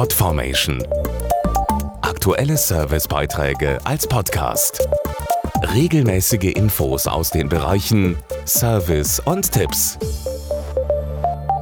Podformation. Aktuelle Servicebeiträge als Podcast. Regelmäßige Infos aus den Bereichen Service und Tipps.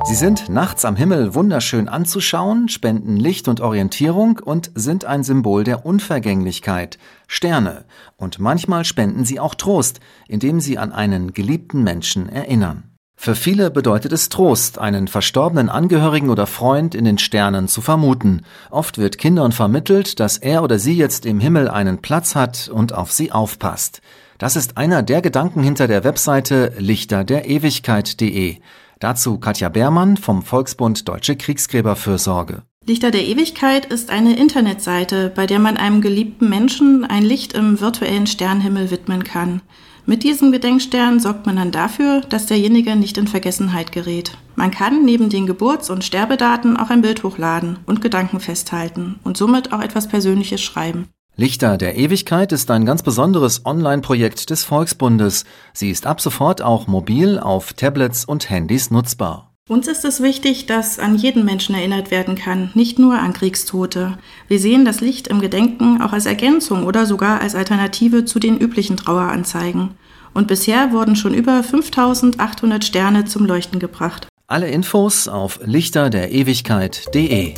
Sie sind nachts am Himmel wunderschön anzuschauen, spenden Licht und Orientierung und sind ein Symbol der Unvergänglichkeit, Sterne. Und manchmal spenden sie auch Trost, indem sie an einen geliebten Menschen erinnern. Für viele bedeutet es Trost, einen verstorbenen Angehörigen oder Freund in den Sternen zu vermuten. Oft wird Kindern vermittelt, dass er oder sie jetzt im Himmel einen Platz hat und auf sie aufpasst. Das ist einer der Gedanken hinter der Webseite lichterderewigkeit.de. Dazu Katja Beermann vom Volksbund Deutsche Kriegsgräberfürsorge. Lichter der Ewigkeit ist eine Internetseite, bei der man einem geliebten Menschen ein Licht im virtuellen Sternhimmel widmen kann. Mit diesem Gedenkstern sorgt man dann dafür, dass derjenige nicht in Vergessenheit gerät. Man kann neben den Geburts- und Sterbedaten auch ein Bild hochladen und Gedanken festhalten und somit auch etwas Persönliches schreiben. Lichter der Ewigkeit ist ein ganz besonderes Online-Projekt des Volksbundes. Sie ist ab sofort auch mobil auf Tablets und Handys nutzbar. Uns ist es wichtig, dass an jeden Menschen erinnert werden kann, nicht nur an Kriegstote. Wir sehen das Licht im Gedenken auch als Ergänzung oder sogar als Alternative zu den üblichen Traueranzeigen. Und bisher wurden schon über 5800 Sterne zum Leuchten gebracht. Alle Infos auf lichterderewigkeit.de.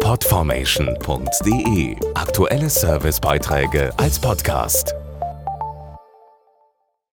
Podformation.de Aktuelle Servicebeiträge als Podcast.